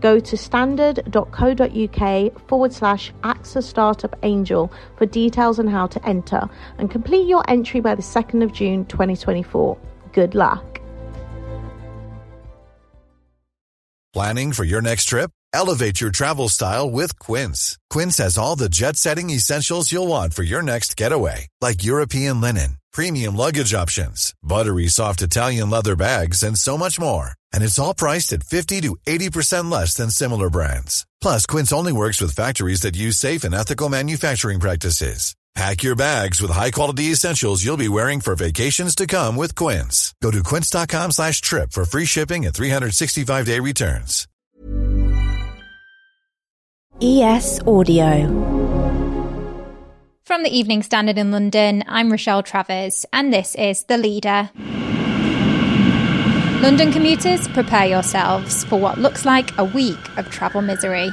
Go to standard.co.uk forward slash AXA Startup Angel for details on how to enter and complete your entry by the 2nd of June 2024. Good luck. Planning for your next trip? Elevate your travel style with Quince. Quince has all the jet setting essentials you'll want for your next getaway, like European linen, premium luggage options, buttery soft Italian leather bags, and so much more. And it's all priced at 50 to 80% less than similar brands. Plus, Quince only works with factories that use safe and ethical manufacturing practices. Pack your bags with high-quality essentials you'll be wearing for vacations to come with Quince. Go to quince.com slash trip for free shipping and 365-day returns. ES Audio. From the Evening Standard in London, I'm Rochelle Travers, and this is The Leader. London commuters, prepare yourselves for what looks like a week of travel misery.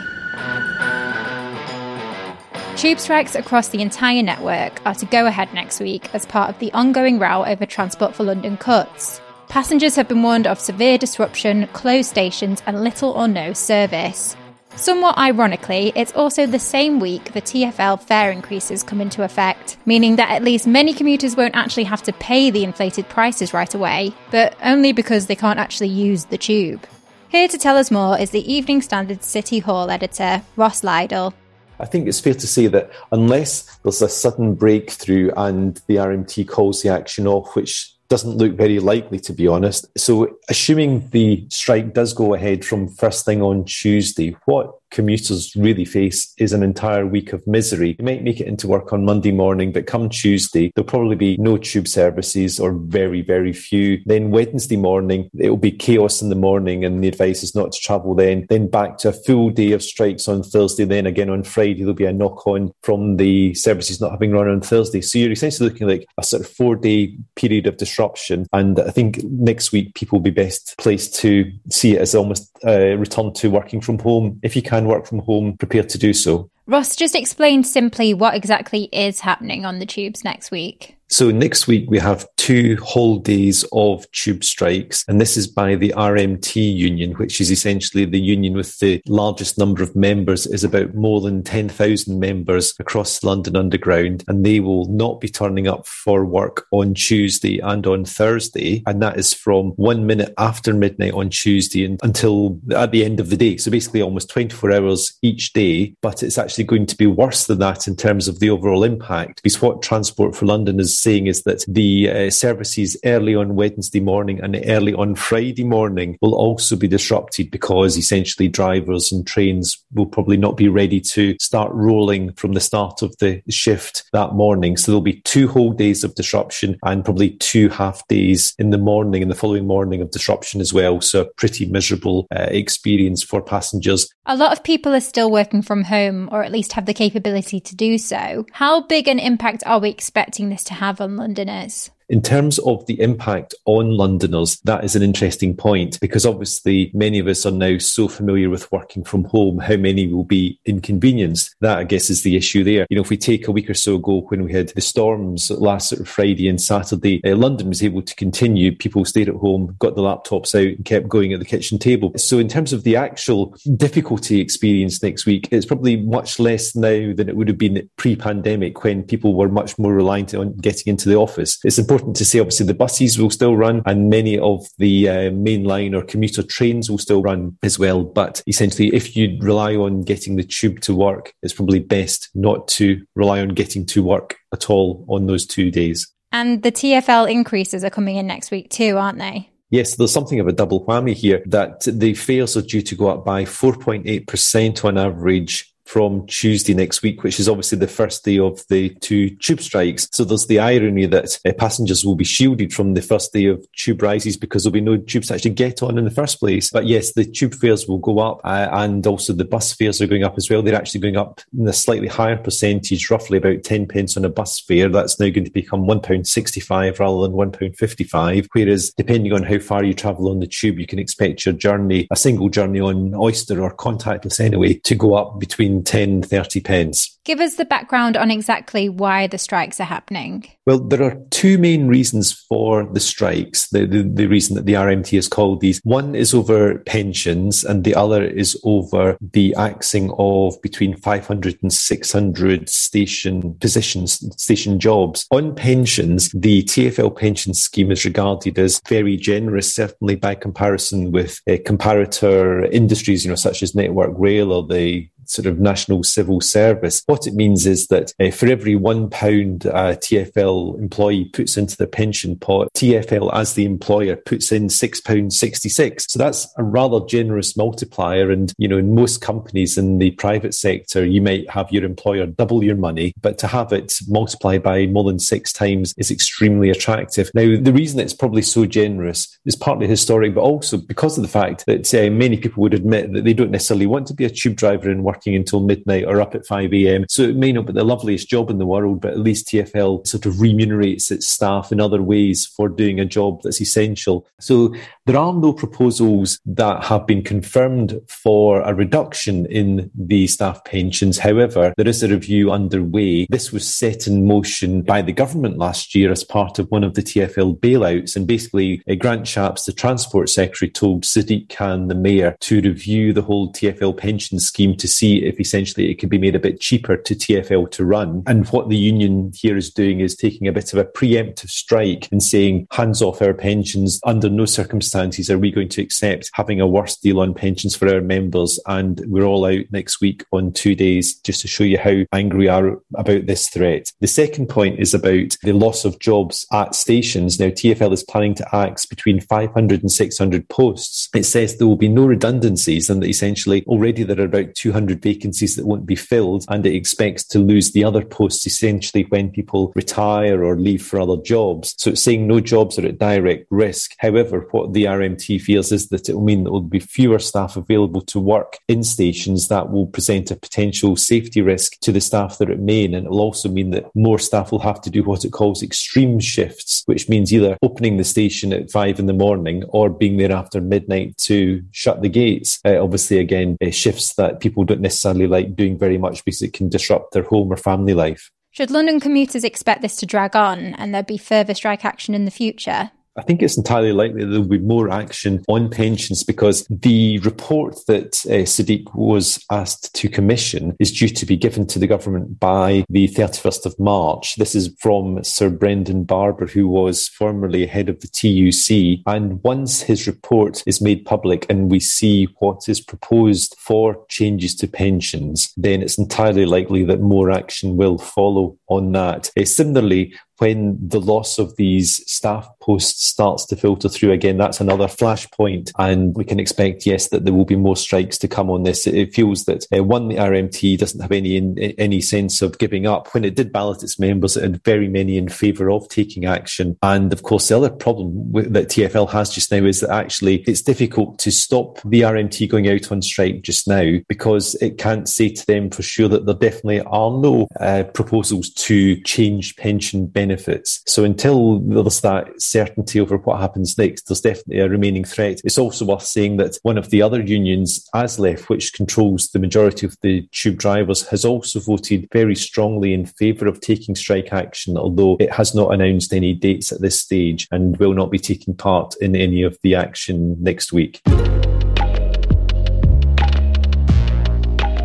Tube strikes across the entire network are to go ahead next week as part of the ongoing row over Transport for London cuts. Passengers have been warned of severe disruption, closed stations, and little or no service. Somewhat ironically, it's also the same week the TFL fare increases come into effect, meaning that at least many commuters won't actually have to pay the inflated prices right away, but only because they can't actually use the tube. Here to tell us more is the Evening Standard City Hall editor, Ross Lydall. I think it's fair to say that unless there's a sudden breakthrough and the RMT calls the action off, which doesn't look very likely, to be honest. So, assuming the strike does go ahead from first thing on Tuesday, what commuters really face is an entire week of misery. You might make it into work on Monday morning, but come Tuesday, there'll probably be no tube services or very, very few. Then Wednesday morning, it'll be chaos in the morning, and the advice is not to travel then. Then back to a full day of strikes on Thursday. Then again on Friday, there'll be a knock on from the services not having run on Thursday. So you're essentially looking like a sort of four day period of disruption. And I think next week, people will be best placed to see it as almost a return to working from home. If you can work from home, prepared to do so. Ross, just explain simply what exactly is happening on the tubes next week. So next week we have two whole days of tube strikes, and this is by the RMT union, which is essentially the union with the largest number of members, is about more than 10,000 members across London Underground, and they will not be turning up for work on Tuesday and on Thursday, and that is from one minute after midnight on Tuesday and until at the end of the day. So basically almost 24 hours each day, but it's actually going to be worse than that in terms of the overall impact, because what Transport for London is saying is that the uh, services early on Wednesday morning and early on Friday morning will also be disrupted because essentially drivers and trains will probably not be ready to start rolling from the start of the shift that morning. So there'll be two whole days of disruption and probably two half days in the morning and the following morning of disruption as well. So a pretty miserable uh, experience for passengers. A lot of people are still working from home or at least have the capability to do so. How big an impact are we expecting this to have? Have on Londoners? In terms of the impact on Londoners, that is an interesting point because obviously many of us are now so familiar with working from home. How many will be inconvenienced? That, I guess, is the issue there. You know, if we take a week or so ago when we had the storms last sort of Friday and Saturday, uh, London was able to continue. People stayed at home, got the laptops out, and kept going at the kitchen table. So, in terms of the actual difficulty experienced next week, it's probably much less now than it would have been pre pandemic when people were much more reliant on getting into the office. It's important important to say, obviously, the buses will still run and many of the uh, mainline or commuter trains will still run as well. But essentially, if you rely on getting the tube to work, it's probably best not to rely on getting to work at all on those two days. And the TFL increases are coming in next week too, aren't they? Yes, there's something of a double whammy here that the fares are due to go up by 4.8% on average from Tuesday next week, which is obviously the first day of the two tube strikes. So there's the irony that uh, passengers will be shielded from the first day of tube rises because there'll be no tubes to actually get on in the first place. But yes, the tube fares will go up uh, and also the bus fares are going up as well. They're actually going up in a slightly higher percentage, roughly about 10 pence on a bus fare. That's now going to become £1.65 rather than £1.55. Whereas depending on how far you travel on the tube, you can expect your journey, a single journey on Oyster or contactless anyway, to go up between 10 30 pence. Give us the background on exactly why the strikes are happening. Well, there are two main reasons for the strikes. The, the, the, reason that the RMT is called these. One is over pensions, and the other is over the axing of between 500 and 600 station positions, station jobs. On pensions, the TFL pension scheme is regarded as very generous, certainly by comparison with uh, comparator industries, you know, such as Network Rail or the sort of national civil service. What it means is that uh, for every one pound uh, TFL employee puts into the pension pot, TFL as the employer puts in six pounds sixty six. So that's a rather generous multiplier. And you know, in most companies in the private sector, you might have your employer double your money, but to have it multiplied by more than six times is extremely attractive. Now, the reason it's probably so generous is partly historic, but also because of the fact that uh, many people would admit that they don't necessarily want to be a tube driver and working until midnight or up at 5 a.m. So it may not be the loveliest job in the world, but at least TFL sort of remunerates its staff in other ways for doing a job that's essential. So there are no proposals that have been confirmed for a reduction in the staff pensions. However, there is a review underway. This was set in motion by the government last year as part of one of the TFL bailouts. And basically, Grant Shapps, the Transport Secretary, told Sadiq Khan, the Mayor, to review the whole TFL pension scheme to see if essentially it could be made a bit cheaper to TFL to run. And what the union here is doing is taking a bit of a preemptive strike and saying, hands off our pensions. Under no circumstances are we going to accept having a worse deal on pensions for our members. And we're all out next week on two days just to show you how angry we are about this threat. The second point is about the loss of jobs at stations. Now, TFL is planning to axe between 500 and 600 posts. It says there will be no redundancies and that essentially already there are about 200 vacancies that won't be filled, and it expects to lose the other posts essentially when people retire or leave for other jobs. So it's saying no jobs are at direct risk. However, what the RMT feels is that it will mean there will be fewer staff available to work in stations that will present a potential safety risk to the staff that remain. And it will also mean that more staff will have to do what it calls extreme shifts, which means either opening the station at five in the morning or being there after midnight to shut the gates. Uh, obviously, again, uh, shifts that people don't necessarily like doing very much because it can disrupt their home or family life. Should London commuters expect this to drag on and there be further strike action in the future? I think it's entirely likely there will be more action on pensions because the report that uh, Sadiq was asked to commission is due to be given to the government by the 31st of March. This is from Sir Brendan Barber, who was formerly head of the TUC. And once his report is made public and we see what is proposed for changes to pensions, then it's entirely likely that more action will follow on that. Uh, similarly, when the loss of these staff posts starts to filter through again, that's another flashpoint. And we can expect, yes, that there will be more strikes to come on this. It feels that uh, one, the RMT doesn't have any in, any sense of giving up. When it did ballot its members, it had very many in favour of taking action. And of course, the other problem that TFL has just now is that actually it's difficult to stop the RMT going out on strike just now because it can't say to them for sure that there definitely are no uh, proposals to change pension benefits benefits. So until there's that certainty over what happens next, there's definitely a remaining threat. It's also worth saying that one of the other unions, ASLEF, which controls the majority of the tube drivers, has also voted very strongly in favour of taking strike action, although it has not announced any dates at this stage and will not be taking part in any of the action next week.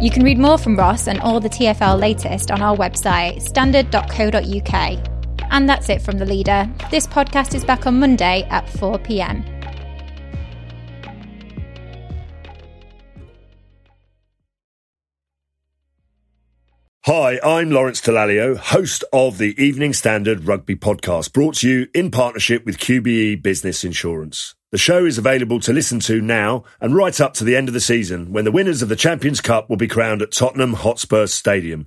You can read more from Ross and all the TFL latest on our website, standard.co.uk. And that's it from The Leader. This podcast is back on Monday at 4 pm. Hi, I'm Lawrence Dallaglio, host of the Evening Standard Rugby Podcast, brought to you in partnership with QBE Business Insurance. The show is available to listen to now and right up to the end of the season when the winners of the Champions Cup will be crowned at Tottenham Hotspur Stadium